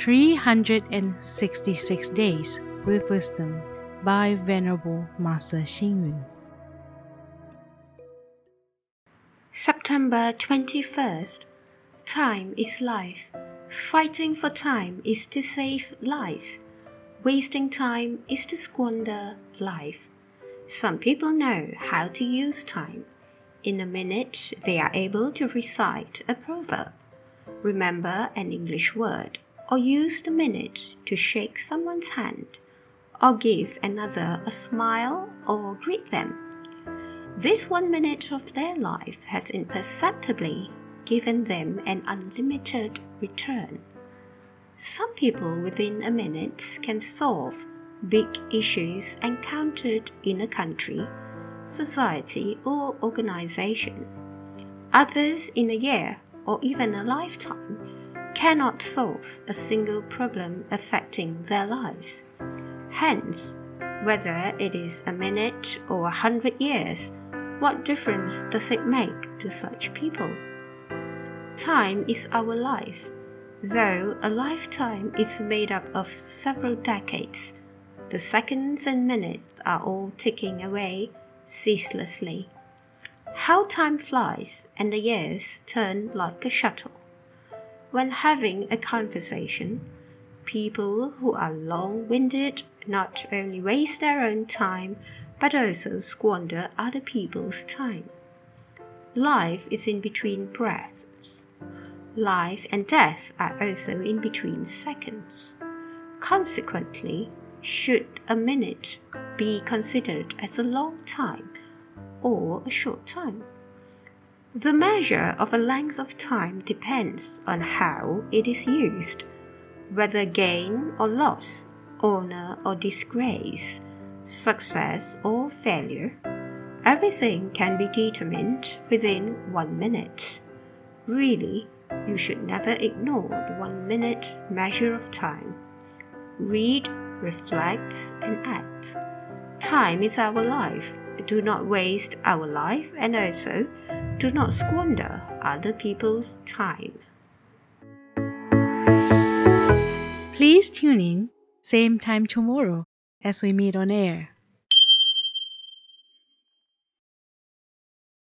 366 Days with Wisdom by Venerable Master Xing Yun. September 21st. Time is life. Fighting for time is to save life. Wasting time is to squander life. Some people know how to use time. In a minute, they are able to recite a proverb, remember an English word, or use the minute to shake someone's hand, or give another a smile or greet them. This one minute of their life has imperceptibly given them an unlimited return. Some people within a minute can solve big issues encountered in a country, society, or organization. Others in a year or even a lifetime cannot solve a single problem affecting their lives. Hence, whether it is a minute or a hundred years, what difference does it make to such people? Time is our life. Though a lifetime is made up of several decades, the seconds and minutes are all ticking away ceaselessly. How time flies and the years turn like a shuttle. When having a conversation, people who are long winded not only waste their own time but also squander other people's time. Life is in between breaths. Life and death are also in between seconds. Consequently, should a minute be considered as a long time or a short time? The measure of a length of time depends on how it is used, whether gain or loss, honor or disgrace, success or failure. Everything can be determined within one minute. Really, you should never ignore the one minute measure of time. Read reflect, and act. Time is our life. Do not waste our life and also do not squander other people's time. Please tune in, same time tomorrow as we meet on air.